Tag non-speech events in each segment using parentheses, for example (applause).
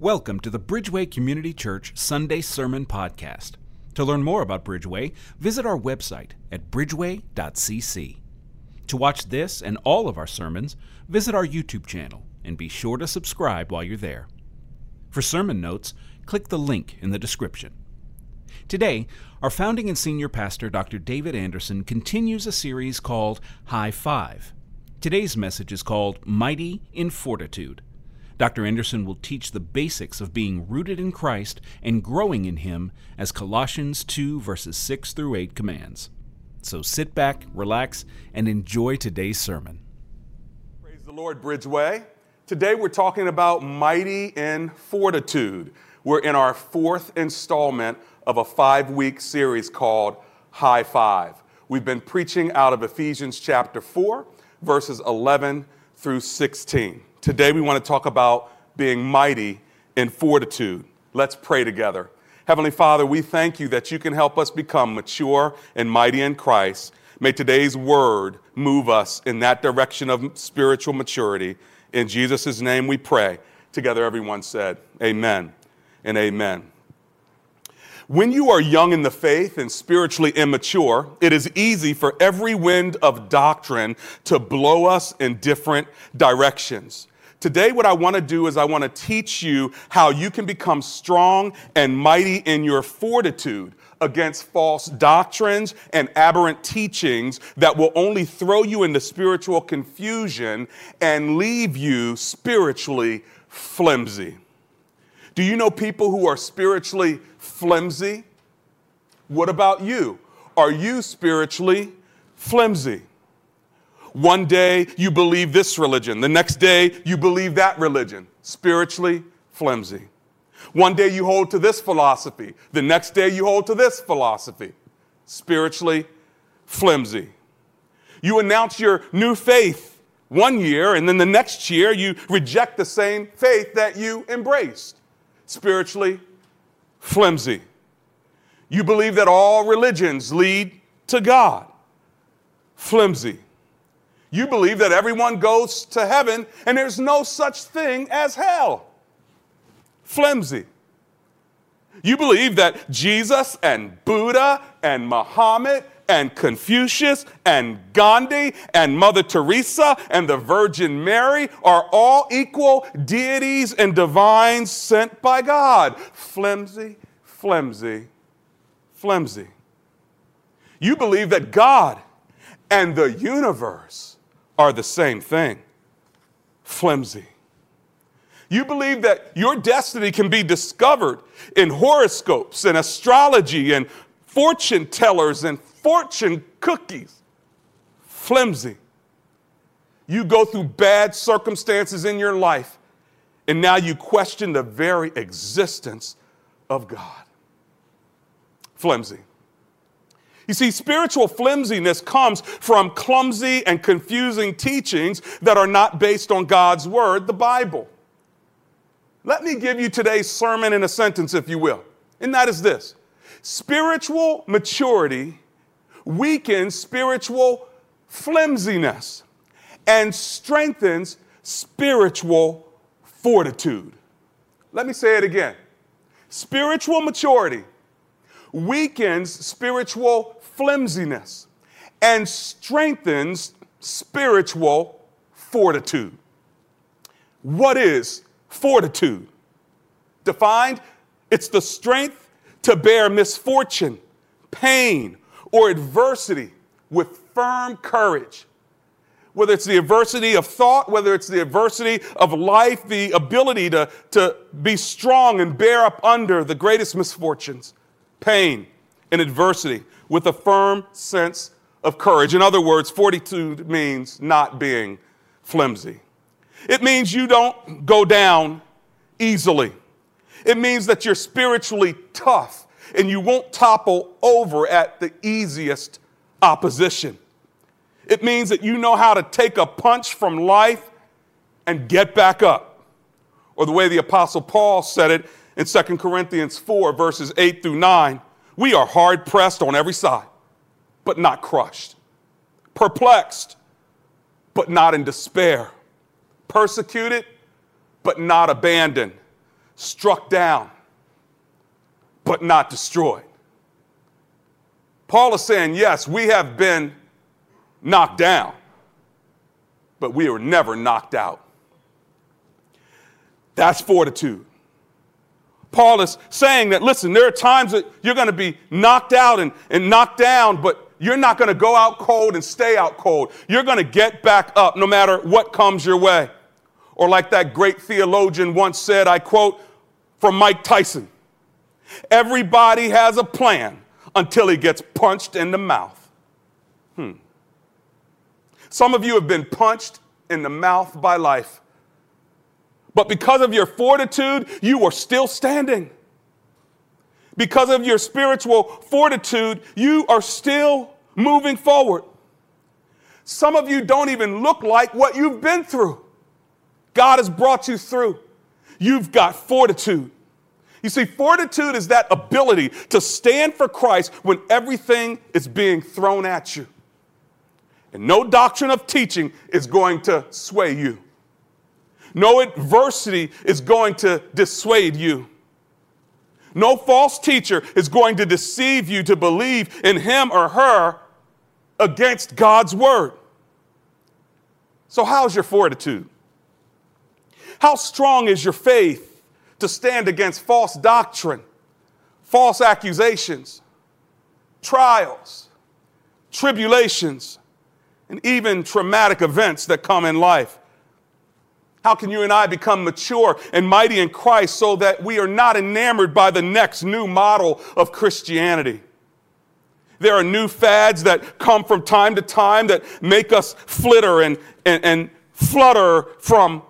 Welcome to the Bridgeway Community Church Sunday Sermon Podcast. To learn more about Bridgeway, visit our website at bridgeway.cc. To watch this and all of our sermons, visit our YouTube channel and be sure to subscribe while you're there. For sermon notes, click the link in the description. Today, our founding and senior pastor, Dr. David Anderson, continues a series called High Five. Today's message is called Mighty in Fortitude. Dr. Anderson will teach the basics of being rooted in Christ and growing in Him as Colossians 2, verses 6 through 8 commands. So sit back, relax, and enjoy today's sermon. Praise the Lord, Bridgeway. Today we're talking about mighty in fortitude. We're in our fourth installment of a five week series called High Five. We've been preaching out of Ephesians chapter 4, verses 11 through 16. Today we want to talk about being mighty in fortitude. Let's pray together. Heavenly Father, we thank you that you can help us become mature and mighty in Christ. May today's word move us in that direction of spiritual maturity. In Jesus' name we pray. Together, everyone said, Amen and Amen. When you are young in the faith and spiritually immature, it is easy for every wind of doctrine to blow us in different directions. Today, what I want to do is I want to teach you how you can become strong and mighty in your fortitude against false doctrines and aberrant teachings that will only throw you into spiritual confusion and leave you spiritually flimsy. Do you know people who are spiritually flimsy? What about you? Are you spiritually flimsy? One day you believe this religion, the next day you believe that religion. Spiritually flimsy. One day you hold to this philosophy, the next day you hold to this philosophy. Spiritually flimsy. You announce your new faith one year, and then the next year you reject the same faith that you embraced. Spiritually flimsy. You believe that all religions lead to God. Flimsy. You believe that everyone goes to heaven and there's no such thing as hell. Flimsy. You believe that Jesus and Buddha and Muhammad and Confucius and Gandhi and Mother Teresa and the Virgin Mary are all equal deities and divines sent by God. Flimsy, flimsy, flimsy. You believe that God and the universe are the same thing flimsy. You believe that your destiny can be discovered in horoscopes and astrology and fortune tellers and fortune cookies. Flimsy. You go through bad circumstances in your life, and now you question the very existence of God. Flimsy. You see, spiritual flimsiness comes from clumsy and confusing teachings that are not based on God's Word, the Bible. Let me give you today's sermon in a sentence, if you will, and that is this Spiritual maturity weakens spiritual flimsiness and strengthens spiritual fortitude. Let me say it again. Spiritual maturity weakens spiritual flimsiness and strengthens spiritual fortitude. What is fortitude? Defined, it's the strength to bear misfortune, pain, or adversity with firm courage. Whether it's the adversity of thought, whether it's the adversity of life, the ability to, to be strong and bear up under the greatest misfortunes, pain, and adversity with a firm sense of courage. In other words, fortitude means not being flimsy. It means you don't go down easily. It means that you're spiritually tough and you won't topple over at the easiest opposition. It means that you know how to take a punch from life and get back up. Or the way the Apostle Paul said it in 2 Corinthians 4, verses 8 through 9 we are hard pressed on every side, but not crushed, perplexed, but not in despair, persecuted, but not abandoned, struck down, but not destroyed. Paul is saying, yes, we have been knocked down, but we were never knocked out. That's fortitude. Paul is saying that, listen, there are times that you're going to be knocked out and, and knocked down, but you're not going to go out cold and stay out cold. You're going to get back up no matter what comes your way. Or, like that great theologian once said, I quote from Mike Tyson Everybody has a plan until he gets punched in the mouth. Hmm. Some of you have been punched in the mouth by life. But because of your fortitude, you are still standing. Because of your spiritual fortitude, you are still moving forward. Some of you don't even look like what you've been through. God has brought you through. You've got fortitude. You see, fortitude is that ability to stand for Christ when everything is being thrown at you. And no doctrine of teaching is going to sway you. No adversity is going to dissuade you. No false teacher is going to deceive you to believe in him or her against God's word. So, how's your fortitude? How strong is your faith to stand against false doctrine, false accusations, trials, tribulations, and even traumatic events that come in life. How can you and I become mature and mighty in Christ so that we are not enamored by the next new model of Christianity? There are new fads that come from time to time that make us flitter and, and, and flutter from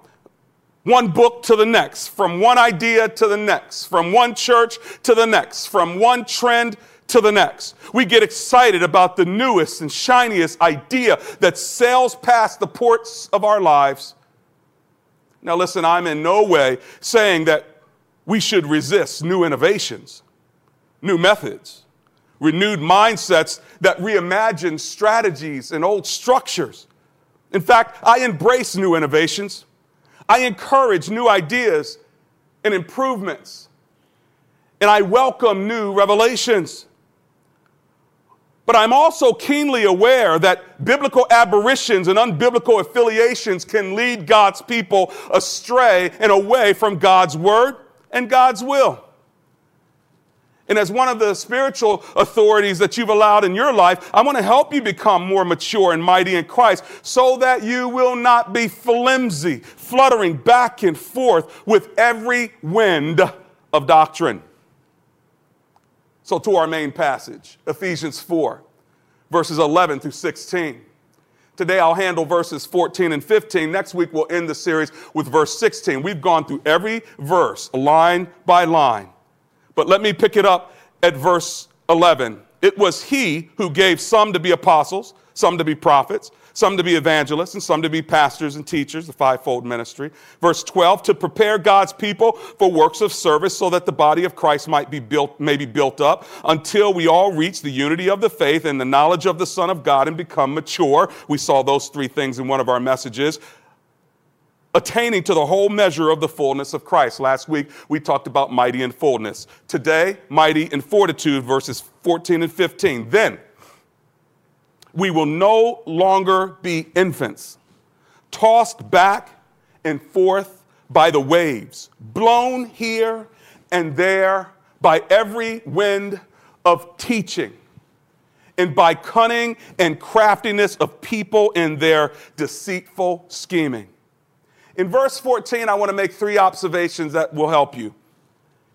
one book to the next, from one idea to the next, from one church to the next, from one trend to the next. We get excited about the newest and shiniest idea that sails past the ports of our lives. Now, listen, I'm in no way saying that we should resist new innovations, new methods, renewed mindsets that reimagine strategies and old structures. In fact, I embrace new innovations. I encourage new ideas and improvements. And I welcome new revelations. But I'm also keenly aware that biblical aberrations and unbiblical affiliations can lead God's people astray and away from God's word and God's will. And as one of the spiritual authorities that you've allowed in your life, I want to help you become more mature and mighty in Christ so that you will not be flimsy, fluttering back and forth with every wind of doctrine. So, to our main passage, Ephesians 4, verses 11 through 16. Today I'll handle verses 14 and 15. Next week we'll end the series with verse 16. We've gone through every verse, line by line. But let me pick it up at verse 11. It was he who gave some to be apostles, some to be prophets, some to be evangelists, and some to be pastors and teachers, the fivefold ministry. Verse 12, to prepare God's people for works of service so that the body of Christ might be built, may be built up until we all reach the unity of the faith and the knowledge of the Son of God and become mature. We saw those three things in one of our messages attaining to the whole measure of the fullness of Christ. Last week, we talked about mighty in fullness. Today, mighty in fortitude, verses 14 and 15. Then, we will no longer be infants, tossed back and forth by the waves, blown here and there by every wind of teaching, and by cunning and craftiness of people in their deceitful scheming. In verse 14, I want to make three observations that will help you.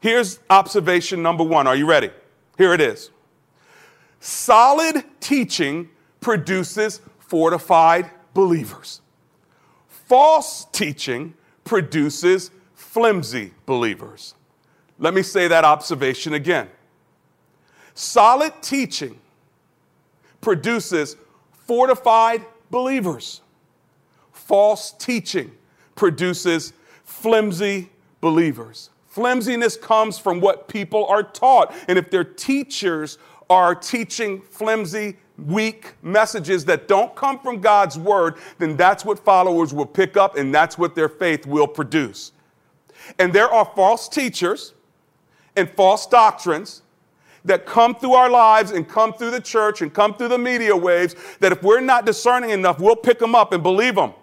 Here's observation number one. Are you ready? Here it is. Solid teaching produces fortified believers. False teaching produces flimsy believers. Let me say that observation again. Solid teaching produces fortified believers. False teaching produces flimsy believers. Flimsiness comes from what people are taught. And if their teachers are teaching flimsy, weak messages that don't come from God's word, then that's what followers will pick up and that's what their faith will produce. And there are false teachers and false doctrines that come through our lives and come through the church and come through the media waves that if we're not discerning enough, we'll pick them up and believe them.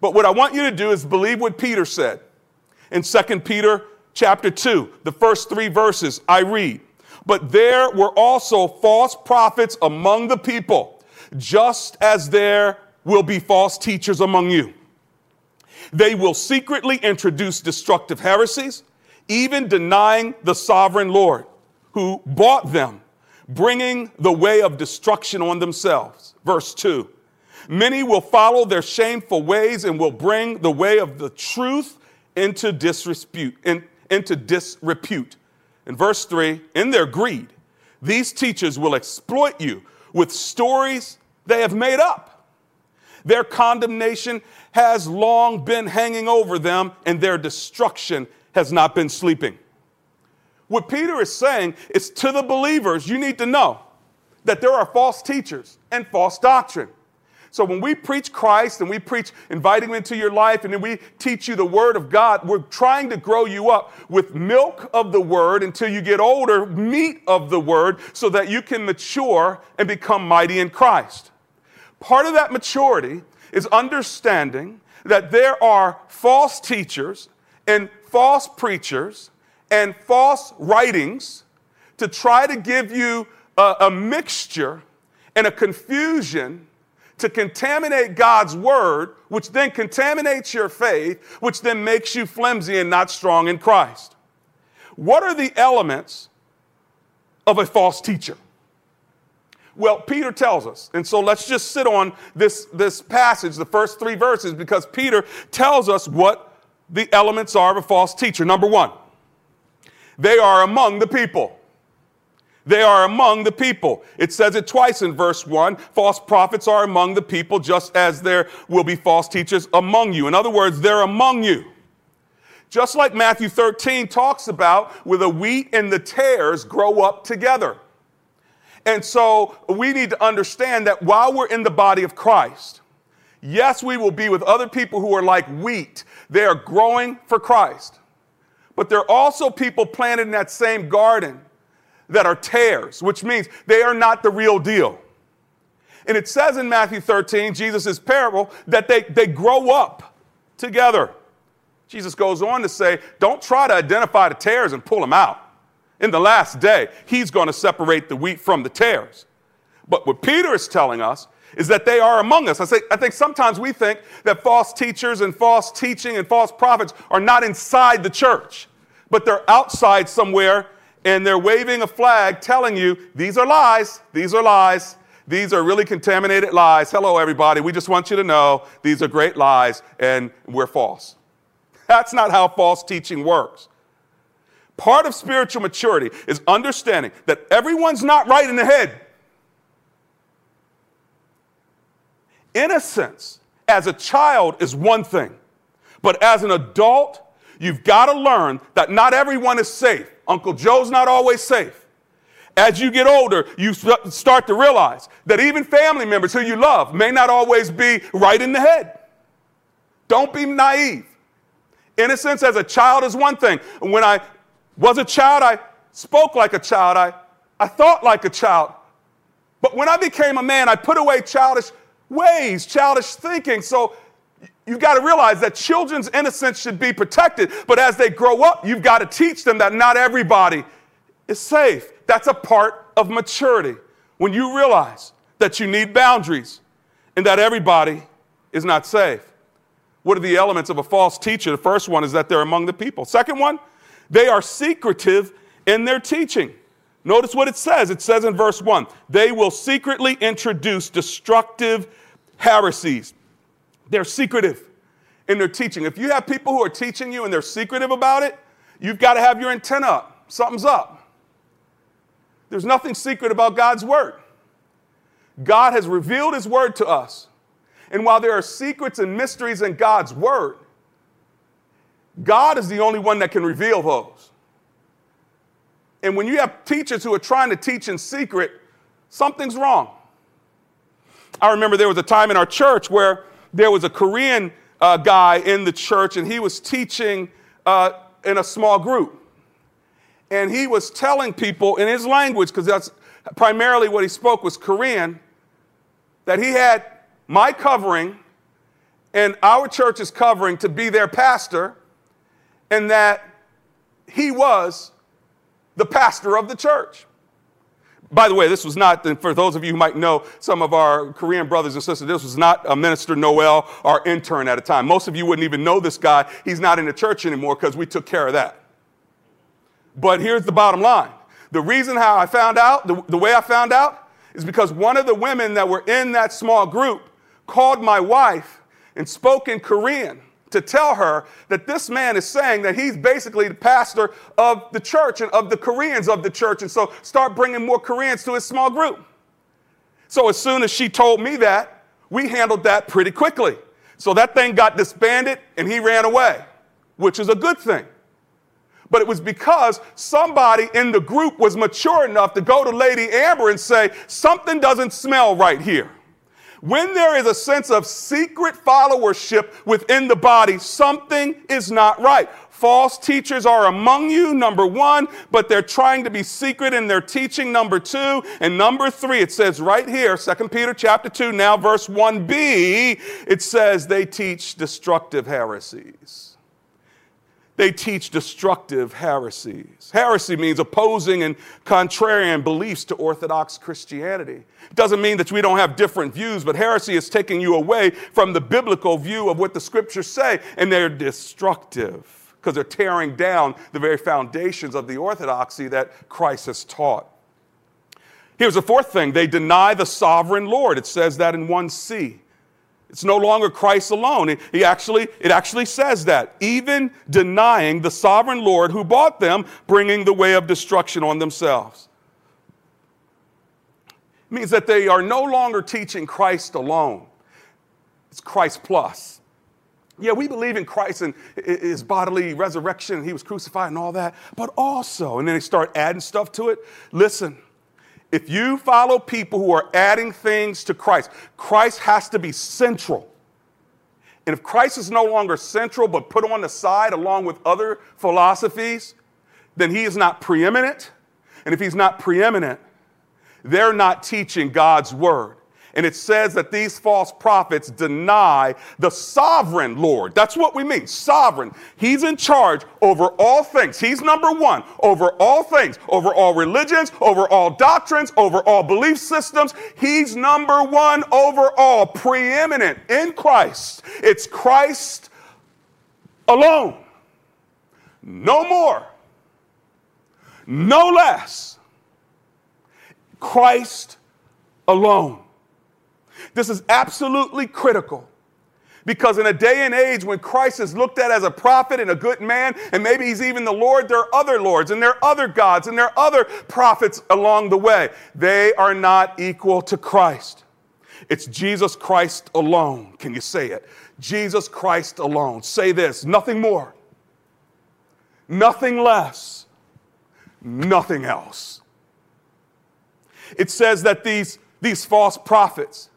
But what I want you to do is believe what Peter said. In 2 Peter chapter 2, the first three verses, I read, But there were also false prophets among the people, just as there will be false teachers among you. They will secretly introduce destructive heresies, even denying the sovereign Lord who bought them, bringing the way of destruction on themselves. Verse 2 Many will follow their shameful ways and will bring the way of the truth into disrepute. In, into disrepute. In verse 3, in their greed, these teachers will exploit you with stories they have made up. Their condemnation has long been hanging over them, and their destruction has not been sleeping. What Peter is saying is to the believers, you need to know that there are false teachers and false doctrine. So when we preach Christ and we preach inviting him into your life and then we teach you the word of God, we're trying to grow you up with milk of the word until you get older, meat of the word, so that you can mature and become mighty in Christ. Part of that maturity is understanding that there are false teachers and false preachers and false writings to try to give you a, a mixture and a confusion to contaminate God's word, which then contaminates your faith, which then makes you flimsy and not strong in Christ. What are the elements of a false teacher? Well, Peter tells us. And so let's just sit on this, this passage, the first three verses, because Peter tells us what the elements are of a false teacher. Number one, they are among the people. They are among the people. It says it twice in verse 1. False prophets are among the people, just as there will be false teachers among you. In other words, they're among you. Just like Matthew 13 talks about, where the wheat and the tares grow up together. And so we need to understand that while we're in the body of Christ, yes, we will be with other people who are like wheat. They are growing for Christ. But there are also people planted in that same garden that are tares, which means they are not the real deal. And it says in Matthew 13, Jesus' parable, that they, they grow up together. Jesus goes on to say, don't try to identify the tares and pull them out. In the last day, he's going to separate the wheat from the tares. But what Peter is telling us is that they are among us. I, say, I think sometimes we think that false teachers and false teaching and false prophets are not inside the church, but they're outside somewhere and they're waving a flag telling you these are lies, these are lies, these are really contaminated lies. Hello, everybody. We just want you to know these are great lies and we're false. (laughs) That's not how false teaching works. Part of spiritual maturity is understanding that everyone's not right in the head. Innocence as a child is one thing, but as an adult, you've got to learn that not everyone is safe. Uncle Joe's not always safe. As you get older, you start to realize that even family members who you love may not always be right in the head. Don't be naive. Innocence as a child is one thing. When I was a child, I spoke like a child, I, I thought like a child. But when I became a man, I put away childish ways, childish thinking. So you've got to realize that children's innocence should be protected, but as they grow up, you've got to teach them that not everybody is safe. That's a part of maturity. When you realize that you need boundaries and that everybody is not safe. What are the elements of a false teacher? The first one is that they're among the people. Second one, they are secretive in their teaching. Notice what it says. It says in verse 1 they will secretly introduce destructive heresies. They're secretive in their teaching. If you have people who are teaching you and they're secretive about it, you've got to have your antenna up. Something's up. There's nothing secret about God's word. God has revealed his word to us. And while there are secrets and mysteries in God's word, God is the only one that can reveal those. And when you have teachers who are trying to teach in secret, something's wrong. I remember there was a time in our church where there was a Korean uh, guy in the church, and he was teaching uh, in a small group. And he was telling people in his language, because that's primarily what he spoke was Korean, that he had my covering and our church's covering to be their pastor, and that he was the pastor of the church. By the way, this was not, for those of you who might know some of our Korean brothers and sisters, this was not a Minister Noel, our intern at a time. Most of you wouldn't even know this guy. He's not in the church anymore because we took care of that. But here's the bottom line the reason how I found out, the, the way I found out, is because one of the women that were in that small group called my wife and spoke in Korean to tell her that this man is saying that he's basically the pastor of the church and of the Koreans of the church. And so start bringing more Koreans to his small group. So as soon as she told me that, we handled that pretty quickly. So that thing got disbanded and he ran away, which is a good thing. But it was because somebody in the group was mature enough to go to Lady Amber and say, something doesn't smell right here. When there is a sense of secret followership within the body, something is not right. False teachers are among you, number one, but they're trying to be secret in their teaching, number two. And number three, it says right here, 2 Peter chapter 2, now verse 1b, it says they teach destructive heresies they teach destructive heresies. Heresy means opposing and contrarian beliefs to Orthodox Christianity. It doesn't mean that we don't have different views, but heresy is taking you away from the biblical view of what the scriptures say, and they're destructive because they're tearing down the very foundations of the orthodoxy that Christ has taught. Here's the fourth thing they deny the sovereign Lord. It says that in 1c. It's no longer Christ alone. He actually, it actually says that, even denying the sovereign Lord who bought them, bringing the way of destruction on themselves. It means that they are no longer teaching Christ alone. It's Christ plus. Yeah, we believe in Christ and his bodily resurrection, he was crucified and all that, but also, and then they start adding stuff to it. Listen, if you follow people who are adding things to Christ, Christ has to be central. And if Christ is no longer central but put on the side along with other philosophies, then he is not preeminent. And if he's not preeminent, they're not teaching God's word. And it says that these false prophets deny the sovereign Lord. That's what we mean sovereign. He's in charge over all things. He's number one over all things, over all religions, over all doctrines, over all belief systems. He's number one over all, preeminent in Christ. It's Christ alone. No more, no less. Christ alone. This is absolutely critical. Because in a day and age when Christ is looked at as a prophet and a good man, and maybe he's even the Lord, there are other lords and there are other gods and there are other prophets along the way. They are not equal to Christ. It's Jesus Christ alone. Can you say it? Jesus Christ alone. Say this nothing more, nothing less, nothing else. It says that these, these false prophets,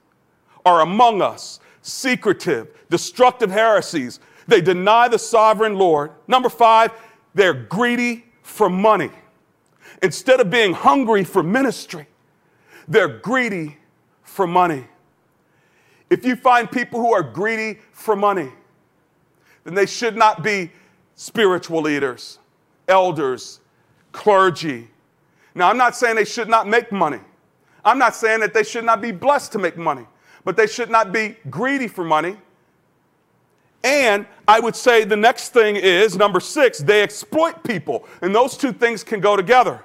are among us, secretive, destructive heresies. They deny the sovereign Lord. Number five, they're greedy for money. Instead of being hungry for ministry, they're greedy for money. If you find people who are greedy for money, then they should not be spiritual leaders, elders, clergy. Now, I'm not saying they should not make money. I'm not saying that they should not be blessed to make money but they should not be greedy for money. And I would say the next thing is number six, they exploit people. And those two things can go together.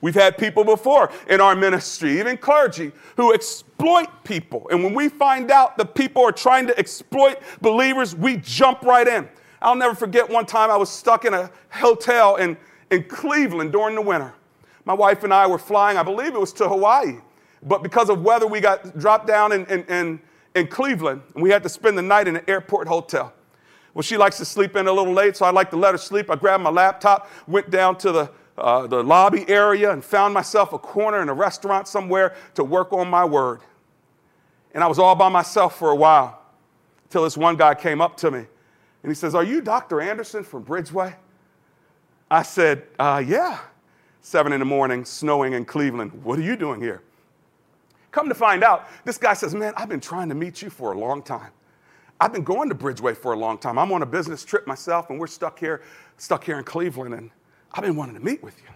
We've had people before in our ministry, even clergy, who exploit people. And when we find out that people are trying to exploit believers, we jump right in. I'll never forget one time I was stuck in a hotel in, in Cleveland during the winter. My wife and I were flying, I believe it was to Hawaii. But because of weather, we got dropped down in, in, in, in Cleveland, and we had to spend the night in an airport hotel. Well, she likes to sleep in a little late, so I like to let her sleep. I grabbed my laptop, went down to the, uh, the lobby area, and found myself a corner in a restaurant somewhere to work on my word. And I was all by myself for a while until this one guy came up to me And he says, Are you Dr. Anderson from Bridgeway? I said, uh, Yeah. Seven in the morning, snowing in Cleveland. What are you doing here? Come to find out, this guy says, Man, I've been trying to meet you for a long time. I've been going to Bridgeway for a long time. I'm on a business trip myself, and we're stuck here, stuck here in Cleveland, and I've been wanting to meet with you.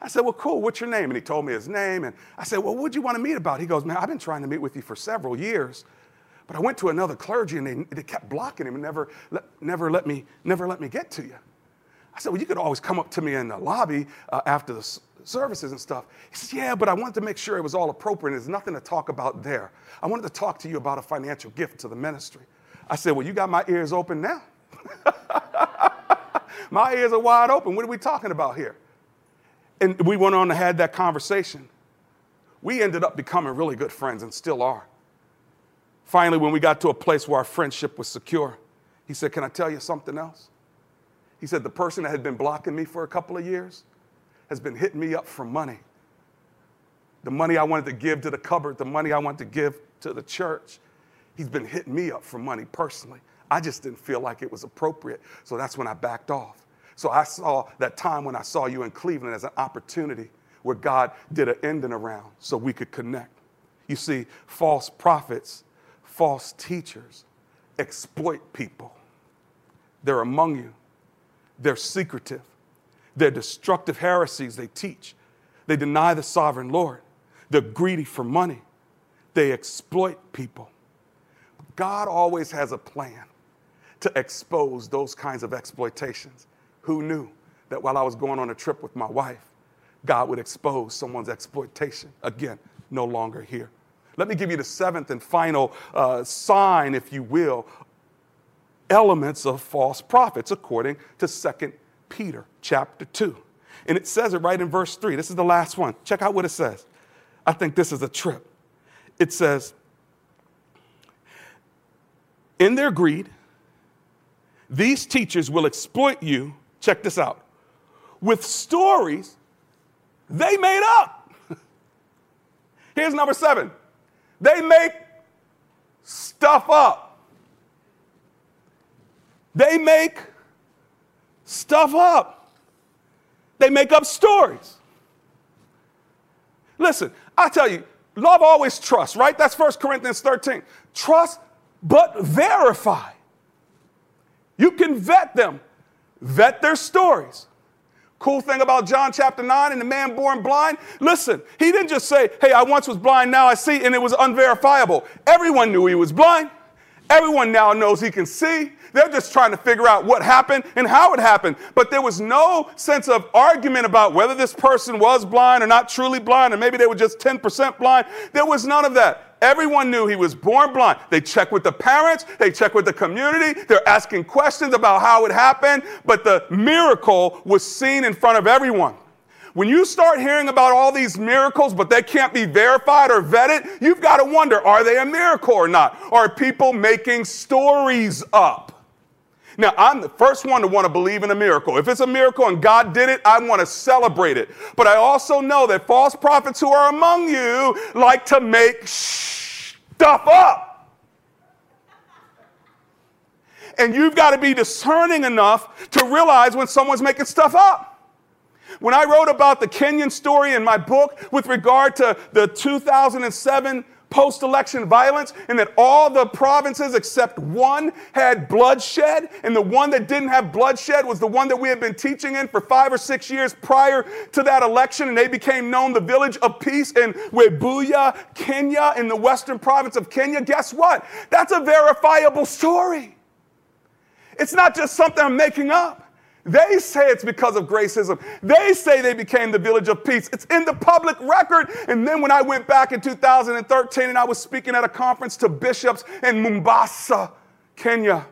I said, Well, cool, what's your name? And he told me his name. And I said, Well, what'd you want to meet about? He goes, Man, I've been trying to meet with you for several years. But I went to another clergy and they, they kept blocking him and never let, never, let me, never let me get to you. I said, Well, you could always come up to me in the lobby uh, after the services and stuff. He says, Yeah, but I wanted to make sure it was all appropriate. There's nothing to talk about there. I wanted to talk to you about a financial gift to the ministry. I said, Well, you got my ears open now. (laughs) my ears are wide open. What are we talking about here? And we went on to had that conversation. We ended up becoming really good friends and still are. Finally, when we got to a place where our friendship was secure, he said, Can I tell you something else? He said, The person that had been blocking me for a couple of years has been hitting me up for money. The money I wanted to give to the cupboard, the money I wanted to give to the church. He's been hitting me up for money personally. I just didn't feel like it was appropriate. So that's when I backed off. So I saw that time when I saw you in Cleveland as an opportunity where God did an ending around so we could connect. You see, false prophets, false teachers exploit people. They're among you, they're secretive, they're destructive heresies they teach. They deny the sovereign Lord, they're greedy for money, they exploit people. God always has a plan to expose those kinds of exploitations. Who knew that while I was going on a trip with my wife, God would expose someone's exploitation? Again, no longer here. Let me give you the seventh and final uh, sign, if you will, elements of false prophets according to 2 Peter chapter 2. And it says it right in verse 3. This is the last one. Check out what it says. I think this is a trip. It says, In their greed, these teachers will exploit you, check this out, with stories they made up. (laughs) Here's number seven they make stuff up. They make stuff up. They make up stories. Listen, I tell you, love always trusts, right? That's 1 Corinthians 13. Trust, but verify. You can vet them, vet their stories. Cool thing about John chapter 9 and the man born blind, listen, he didn't just say, Hey, I once was blind, now I see, and it was unverifiable. Everyone knew he was blind. Everyone now knows he can see. They're just trying to figure out what happened and how it happened. But there was no sense of argument about whether this person was blind or not truly blind, or maybe they were just 10% blind. There was none of that. Everyone knew he was born blind. They checked with the parents, they checked with the community, they're asking questions about how it happened, but the miracle was seen in front of everyone. When you start hearing about all these miracles, but they can't be verified or vetted, you've got to wonder are they a miracle or not? Are people making stories up? Now, I'm the first one to want to believe in a miracle. If it's a miracle and God did it, I want to celebrate it. But I also know that false prophets who are among you like to make stuff up. And you've got to be discerning enough to realize when someone's making stuff up. When I wrote about the Kenyan story in my book with regard to the 2007 post election violence, and that all the provinces except one had bloodshed, and the one that didn't have bloodshed was the one that we had been teaching in for five or six years prior to that election, and they became known the Village of Peace in Webuye, Kenya, in the western province of Kenya. Guess what? That's a verifiable story. It's not just something I'm making up. They say it's because of gracism. They say they became the village of peace. It's in the public record. And then when I went back in 2013 and I was speaking at a conference to bishops in Mombasa, Kenya,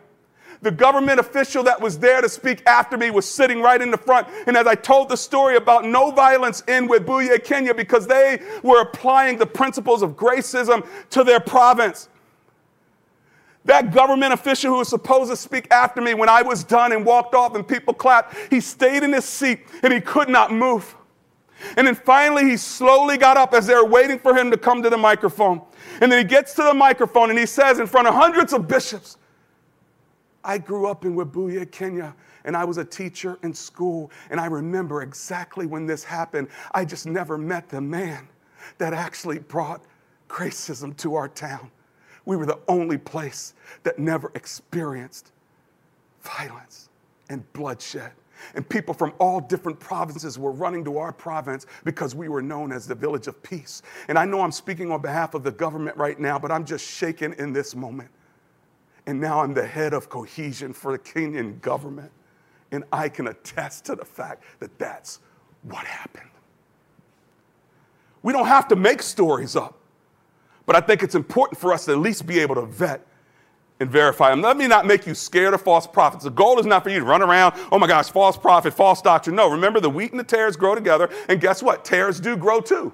the government official that was there to speak after me was sitting right in the front. And as I told the story about no violence in Webuye, Kenya, because they were applying the principles of gracism to their province. That government official who was supposed to speak after me when I was done and walked off and people clapped, he stayed in his seat and he could not move. And then finally, he slowly got up as they were waiting for him to come to the microphone. And then he gets to the microphone and he says, in front of hundreds of bishops, I grew up in Webuye, Kenya, and I was a teacher in school, and I remember exactly when this happened. I just never met the man that actually brought gracism to our town. We were the only place that never experienced violence and bloodshed. And people from all different provinces were running to our province because we were known as the village of peace. And I know I'm speaking on behalf of the government right now, but I'm just shaken in this moment. And now I'm the head of cohesion for the Kenyan government. And I can attest to the fact that that's what happened. We don't have to make stories up, but I think it's important for us to at least be able to vet and verify them. Let me not make you scared of false prophets. The goal is not for you to run around, oh my gosh, false prophet, false doctrine. No, remember the wheat and the tares grow together, and guess what? Tares do grow too.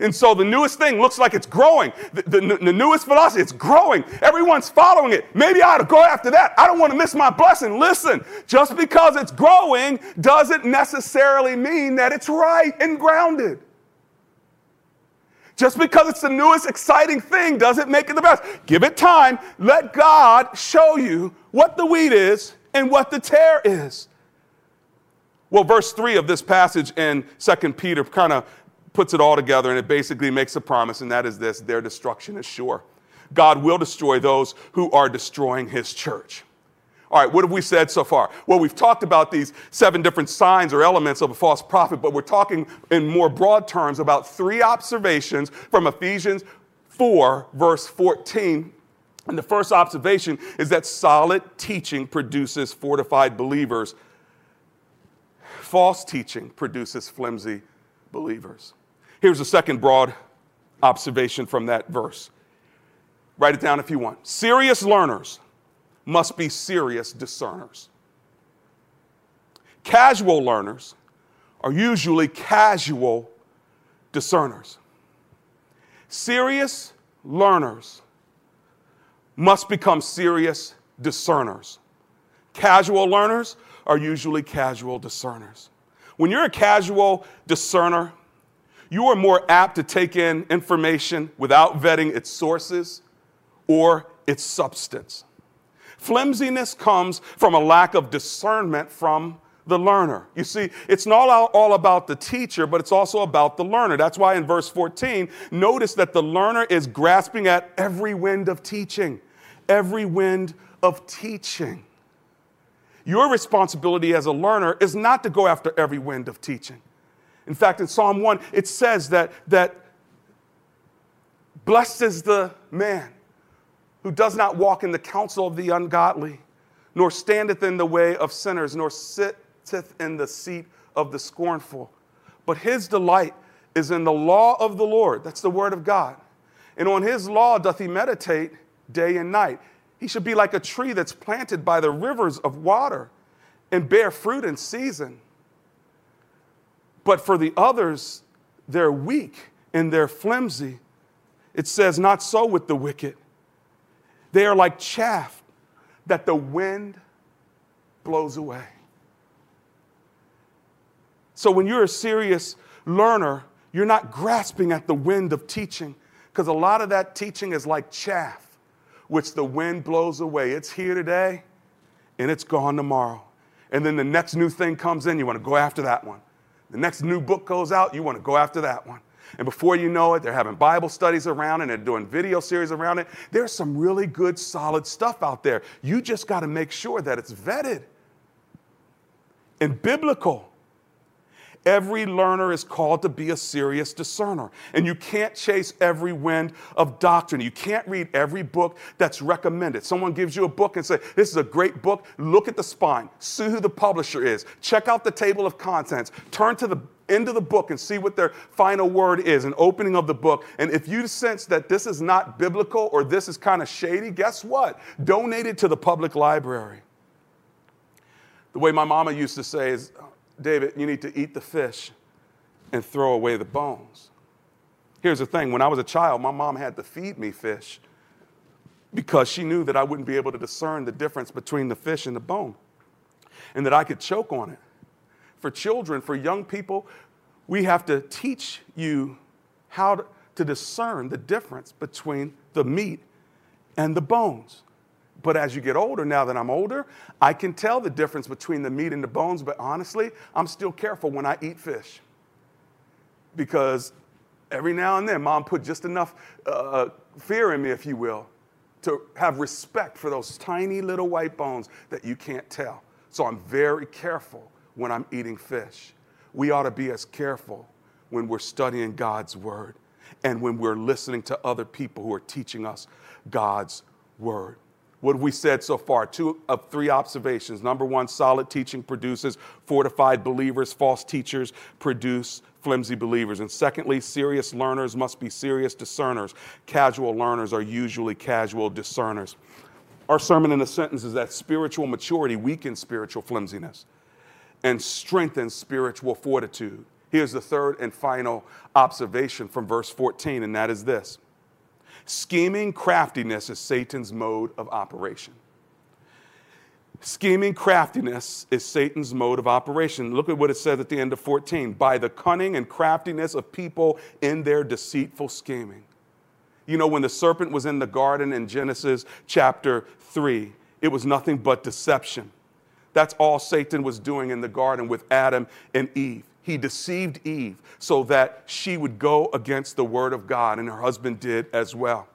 And so the newest thing looks like it's growing. The, the, the, newest philosophy, it's growing. Everyone's following it. Maybe I ought to go after that. I don't want to miss my blessing. Listen, just because it's growing doesn't necessarily mean that it's right and grounded. Just because it's the newest exciting thing doesn't make it the best. Give it time. Let God show you what the wheat is and what the tare is. Well, verse 3 of this passage in 2 Peter kind of puts it all together and it basically makes a promise, and that is this their destruction is sure. God will destroy those who are destroying his church. All right, what have we said so far? Well, we've talked about these seven different signs or elements of a false prophet, but we're talking in more broad terms about three observations from Ephesians 4, verse 14. And the first observation is that solid teaching produces fortified believers, false teaching produces flimsy believers. Here's a second broad observation from that verse. Write it down if you want. Serious learners must be serious discerners. Casual learners are usually casual discerners. Serious learners must become serious discerners. Casual learners are usually casual discerners. When you're a casual discerner, you are more apt to take in information without vetting its sources or its substance. Flimsiness comes from a lack of discernment from the learner. You see, it's not all about the teacher, but it's also about the learner. That's why in verse 14, notice that the learner is grasping at every wind of teaching. Every wind of teaching. Your responsibility as a learner is not to go after every wind of teaching. In fact, in Psalm 1, it says that, that blessed is the man who does not walk in the counsel of the ungodly, nor standeth in the way of sinners, nor sitteth in the seat of the scornful. But his delight is in the law of the Lord. That's the word of God. And on his law doth he meditate day and night. He should be like a tree that's planted by the rivers of water and bear fruit in season. But for the others, they're weak and they're flimsy. It says, Not so with the wicked. They are like chaff that the wind blows away. So when you're a serious learner, you're not grasping at the wind of teaching because a lot of that teaching is like chaff, which the wind blows away. It's here today and it's gone tomorrow. And then the next new thing comes in, you want to go after that one. The next new book goes out, you want to go after that one. And before you know it, they're having Bible studies around it and they're doing video series around it. There's some really good, solid stuff out there. You just got to make sure that it's vetted and biblical. Every learner is called to be a serious discerner. And you can't chase every wind of doctrine. You can't read every book that's recommended. Someone gives you a book and say, This is a great book. Look at the spine. See who the publisher is. Check out the table of contents. Turn to the of the book and see what their final word is, an opening of the book. And if you sense that this is not biblical or this is kind of shady, guess what? Donate it to the public library. The way my mama used to say is, David, you need to eat the fish and throw away the bones. Here's the thing when I was a child, my mom had to feed me fish because she knew that I wouldn't be able to discern the difference between the fish and the bone and that I could choke on it. For children, for young people, we have to teach you how to, discern the difference between the meat and the bones. But as you get older, now that I'm older, I can tell the difference between the meat and the bones. But honestly, I'm still careful when I eat fish. Because every now and then, mom put just enough uh, fear in me, if you will, to have respect for those tiny little white bones that you can't tell. So I'm very careful when I'm eating fish. We ought to be as careful when we're studying God's word and when we're listening to other people who are teaching us God's word. What we said so far? Two of three observations. Number one, solid teaching produces fortified believers, false teachers produce flimsy believers. And secondly, serious learners must be serious discerners. Casual learners are usually casual discerners. Our sermon in a sentence is that spiritual maturity weakens spiritual flimsiness and strengthen spiritual fortitude. Here's the third and final observation from verse 14, and that is this Scheming craftiness is Satan's mode of operation. Scheming craftiness is Satan's mode of operation. Look at what it says at the end of 14 by the cunning and craftiness of people in their deceitful scheming. You know, when the serpent was in the garden in Genesis chapter 3, it was nothing but deception. That's all Satan was doing in the garden with Adam and Eve. He deceived Eve so that she would go against the word of God, and her husband did as well.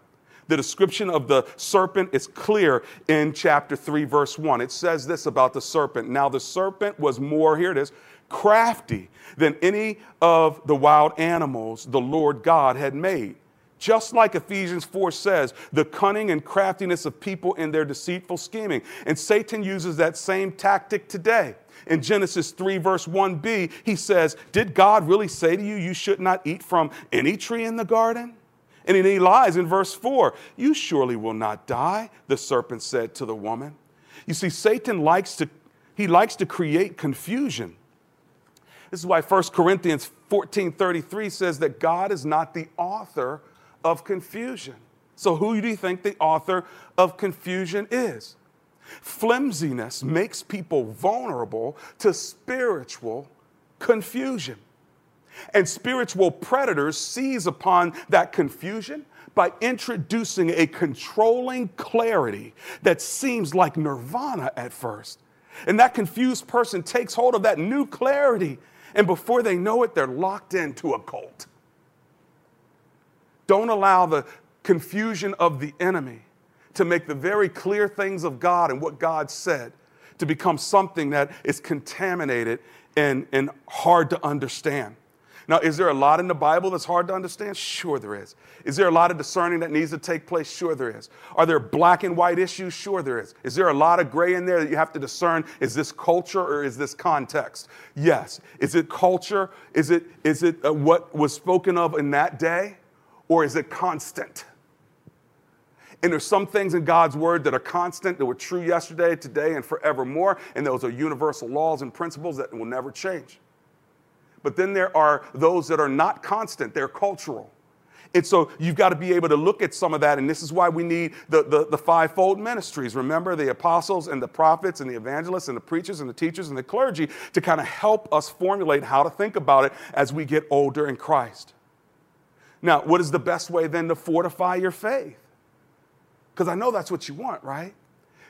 The description of the serpent is clear in chapter 3, verse 1. It says this about the serpent. Now, the serpent was more, here it is, crafty than any of the wild animals the Lord God had made. Just like Ephesians 4 says, the cunning and craftiness of people in their deceitful scheming. And Satan uses that same tactic today. In Genesis 3, verse 1b, he says, Did God really say to you, you should not eat from any tree in the garden? And then he lies in verse 4 You surely will not die, the serpent said to the woman. You see, Satan likes to, he likes to create confusion. This is why 1 Corinthians 14 33 says that God is not the author of confusion. So, who do you think the author of confusion is? Flimsiness makes people vulnerable to spiritual confusion. And spiritual predators seize upon that confusion by introducing a controlling clarity that seems like nirvana at first. And that confused person takes hold of that new clarity, and before they know it, they're locked into a cult. Don't allow the confusion of the enemy to make the very clear things of God and what God said to become something that is contaminated and, and hard to understand. Now, is there a lot in the Bible that's hard to understand? Sure, there is. Is there a lot of discerning that needs to take place? Sure, there is. Are there black and white issues? Sure, there is. Is there a lot of gray in there that you have to discern? Is this culture or is this context? Yes. Is it culture? Is it, is it uh, what was spoken of in that day? Or is it constant? And there's some things in God's word that are constant, that were true yesterday, today, and forevermore. And those are universal laws and principles that will never change. But then there are those that are not constant, they're cultural. And so you've got to be able to look at some of that. And this is why we need the, the, the, fivefold ministries. Remember, the apostles and the prophets and the evangelists and the preachers and the teachers and the clergy to kind of help us formulate how to think about it as we get older in Christ. Now, what is the best way then to fortify your faith? Because I know that's what you want, right?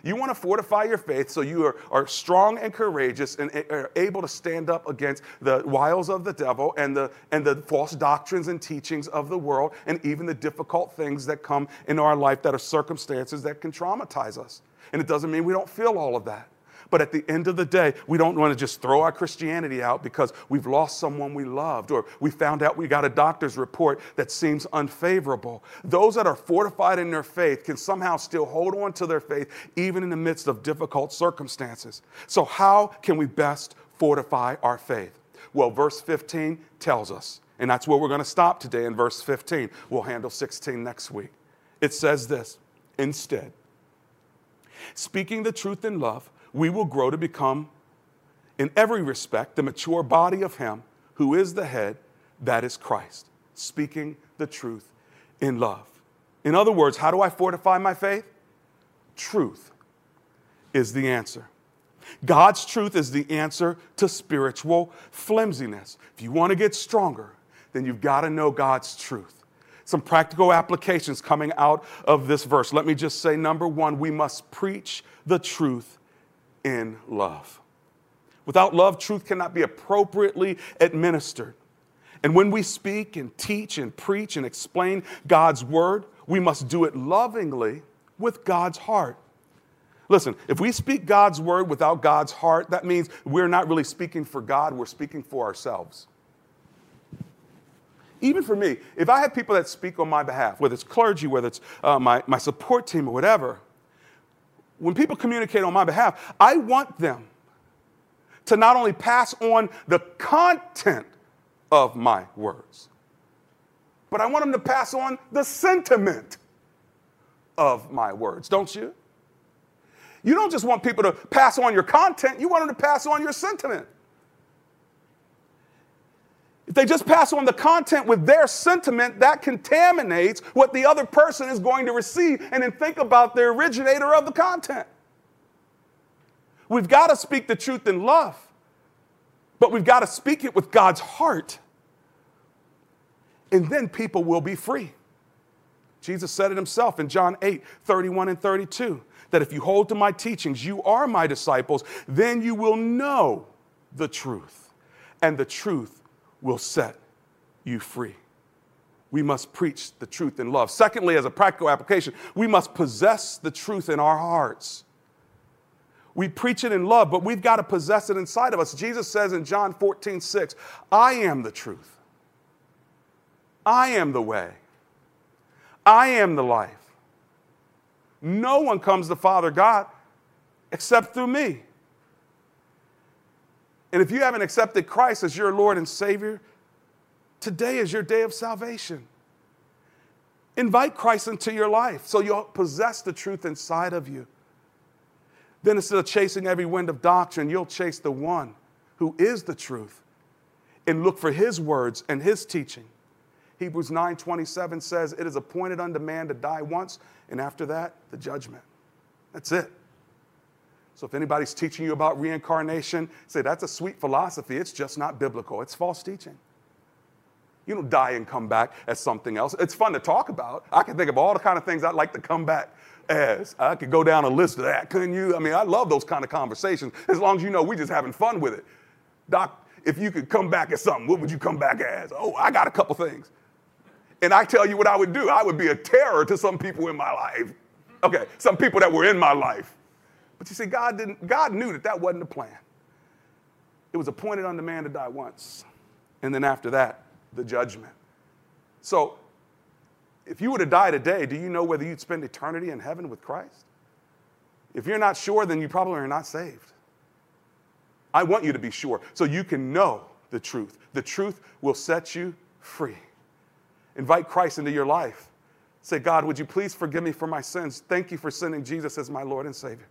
You want to fortify your faith so you are, are strong and courageous and are able to stand up against the wiles of the devil and the, and the false doctrines and teachings of the world and even the difficult things that come in our life that are circumstances that can traumatize us. And it doesn't mean we don't feel all of that. But at the end of the day, we don't want to just throw our Christianity out because we've lost someone we loved or we found out we got a doctor's report that seems unfavorable. Those that are fortified in their faith can somehow still hold on to their faith even in the midst of difficult circumstances. So, how can we best fortify our faith? Well, verse 15 tells us, and that's where we're going to stop today in verse 15. We'll handle 16 next week. It says this instead, speaking the truth in love, we will grow to become, in every respect, the mature body of Him who is the head, that is Christ, speaking the truth in love. In other words, how do I fortify my faith? Truth is the answer. God's truth is the answer to spiritual flimsiness. If you want to get stronger, then you've got to know God's truth. some practical applications coming out of this verse. Let me just say number one, we must preach the truth in love. Without love, truth cannot be appropriately administered. And when we speak and teach and preach and explain God's word, we must do it lovingly with God's heart. Listen, if we speak God's word without God's heart, that means we're not really speaking for God, we're speaking for ourselves. Even for me, if I have people that speak on my behalf, whether it's clergy, whether it's uh, my, my support team or whatever, when people communicate on my behalf, I want them to not only pass on the content of my words, but I want them to pass on the sentiment of my words, don't you? You don't just want people to pass on your content, you want them to pass on your sentiment. If they just pass on the content with their sentiment, that contaminates what the other person is going to receive. And then think about the originator of the content. We've got to speak the truth in love, but we've got to speak it with God's heart. And then people will be free. Jesus said it himself in John 8 31 and 32 that if you hold to my teachings, you are my disciples, then you will know the truth, and the truth will set you free. We must preach the truth in love. Secondly, as a practical application, we must possess the truth in our hearts. We preach it in love, but we've got to possess it inside of us. Jesus says in John 14, 6, I am the truth. I am the way. I am the life. No one comes to Father God except through me. And if you haven't accepted Christ as your Lord and Savior, today is your day of salvation. Invite Christ into your life so you'll possess the truth inside of you. Then instead of chasing every wind of doctrine, you'll chase the one who is the truth and look for his words and his teaching. Hebrews 9:27 says, "It is appointed unto man to die once, and after that, the judgment." That's it. So if anybody's teaching you about reincarnation, say that's a sweet philosophy. It's just not biblical. It's false teaching. You don't die and come back as something else. It's fun to talk about. I can think of all the kind of things I'd like to come back as. I could go down a list of that, couldn't you? I mean, I love those kind of conversations as long as you know we're just having fun with it. Doc, if you could come back as something, what would you come back as? Oh, I got a couple things. And I tell you what I would do. I would be a terror to some people in my life. Okay, some people that were in my life. But you see, God didn't, God knew that that wasn't the plan. It was appointed unto man to die once. And then after that, the judgment. So if you were to die today, do you know whether you'd spend eternity in heaven with Christ? If you're not sure, then you probably are not saved. I want you to be sure so you can know the truth. The truth will set you free. Invite Christ into your life. Say, God, would you please forgive me for my sins? Thank you for sending Jesus as my Lord and Savior.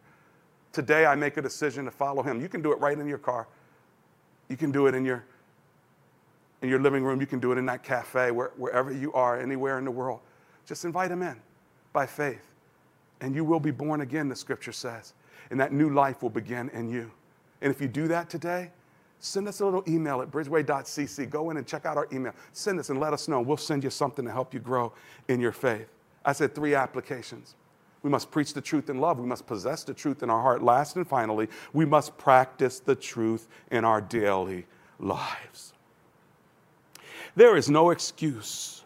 Today I make a decision to follow him. You can do it right in your car. You can do it in your in your living room. You can do it in that cafe, where, wherever you are, anywhere in the world. Just invite him in by faith. And you will be born again, the scripture says. And that new life will begin in you. And if you do that today, send us a little email at bridgeway.cc. Go in and check out our email. Send us and let us know. We'll send you something to help you grow in your faith. I said three applications. We must preach the truth in love. We must possess the truth in our heart. Last and finally, we must practice the truth in our daily lives. There is no excuse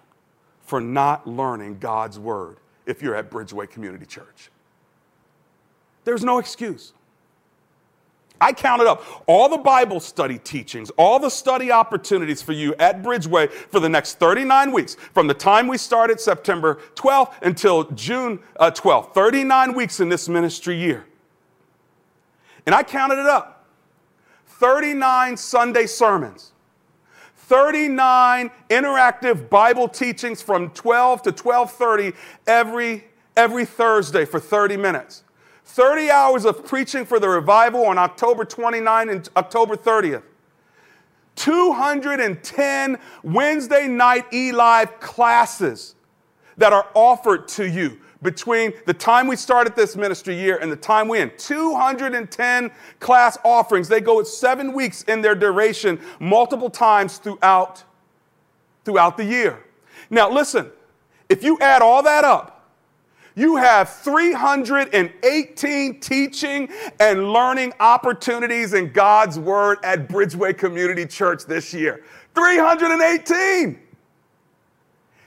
for not learning God's word if you're at Bridgeway Community Church. There's no excuse. I counted up all the Bible study teachings, all the study opportunities for you at Bridgeway for the next 39 weeks, from the time we started September 12th until June uh, 12th. 39 weeks in this ministry year. And I counted it up 39 Sunday sermons. 39 interactive Bible teachings from 12 to 12:30 every every Thursday for 30 minutes. 30 hours of preaching for the revival on October 29 and October 30th. 210 Wednesday night E Live classes that are offered to you between the time we started this ministry year and the time we end. 210 class offerings. They go seven weeks in their duration, multiple times throughout, throughout the year. Now, listen, if you add all that up, you have 318 teaching and learning opportunities in God's Word at Bridgeway Community Church this year. 318!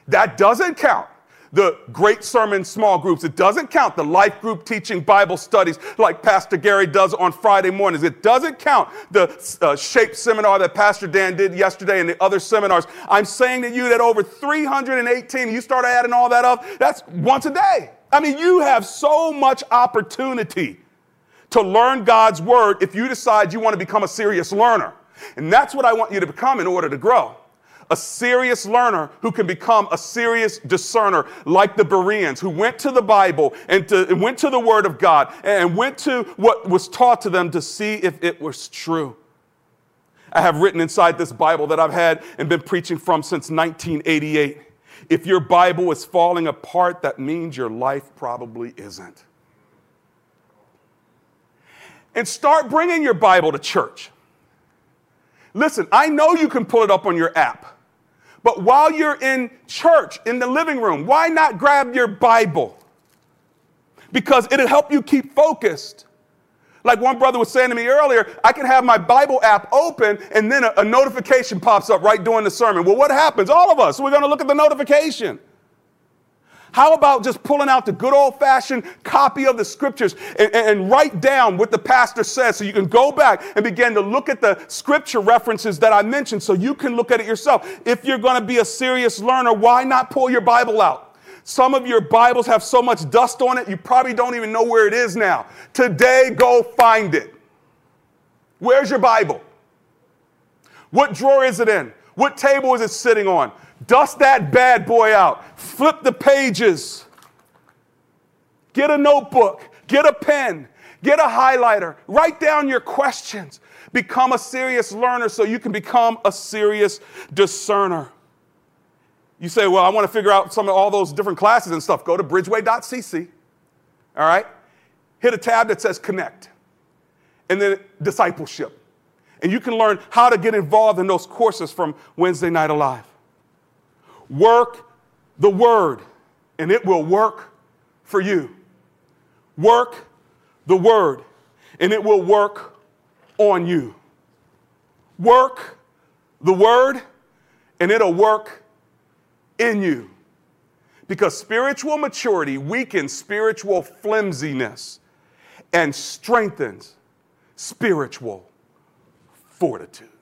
That doesn't count the great sermon small groups. It doesn't count the life group teaching Bible studies like Pastor Gary does on Friday mornings. It doesn't count the uh, SHAPE seminar that Pastor Dan did yesterday and the other seminars. I'm saying to you that over 318, you start adding all that up, that's once a day. I mean, you have so much opportunity to learn God's word if you decide you want to become a serious learner. And that's what I want you to become in order to grow a serious learner who can become a serious discerner, like the Bereans, who went to the Bible and, to, went to the Word of God and went to what was taught to them to see if it was true. I have written inside this Bible that I've had and been preaching from since 1988. If your Bible is falling apart, that means your life probably isn't. And start bringing your Bible to church. Listen, I know you can pull it up on your app. But while you're in church, in the living room, why not grab your Bible? Because it'll help you keep focused. Like one brother was saying to me earlier, I can have my Bible app open and then a, a notification pops up right during the sermon. Well, what happens? All of us, we're going to look at the notification. How about just pulling out the good old fashioned copy of the scriptures and, and, write down what the pastor says so you can go back and begin to look at the scripture references that I mentioned so you can look at it yourself. If you're going to be a serious learner, why not pull your Bible out? Some of your Bibles have so much dust on it, you probably don't even know where it is now. Today, go find it. Where's your Bible? What drawer is it in? What table is it sitting on? Dust that bad boy out. Flip the pages. Get a notebook. Get a pen. Get a highlighter. Write down your questions. Become a serious learner so you can become a serious discerner. You say, Well, I want to figure out some of all those different classes and stuff. Go to bridgeway.cc. All right? Hit a tab that says connect. And then discipleship. And you can learn how to get involved in those courses from Wednesday Night Alive. Work the word, and it will work for you. Work the word, and it will work on you. Work the word, and it'll work in you. Because spiritual maturity weakens spiritual flimsiness and strengthens spiritual fortitude.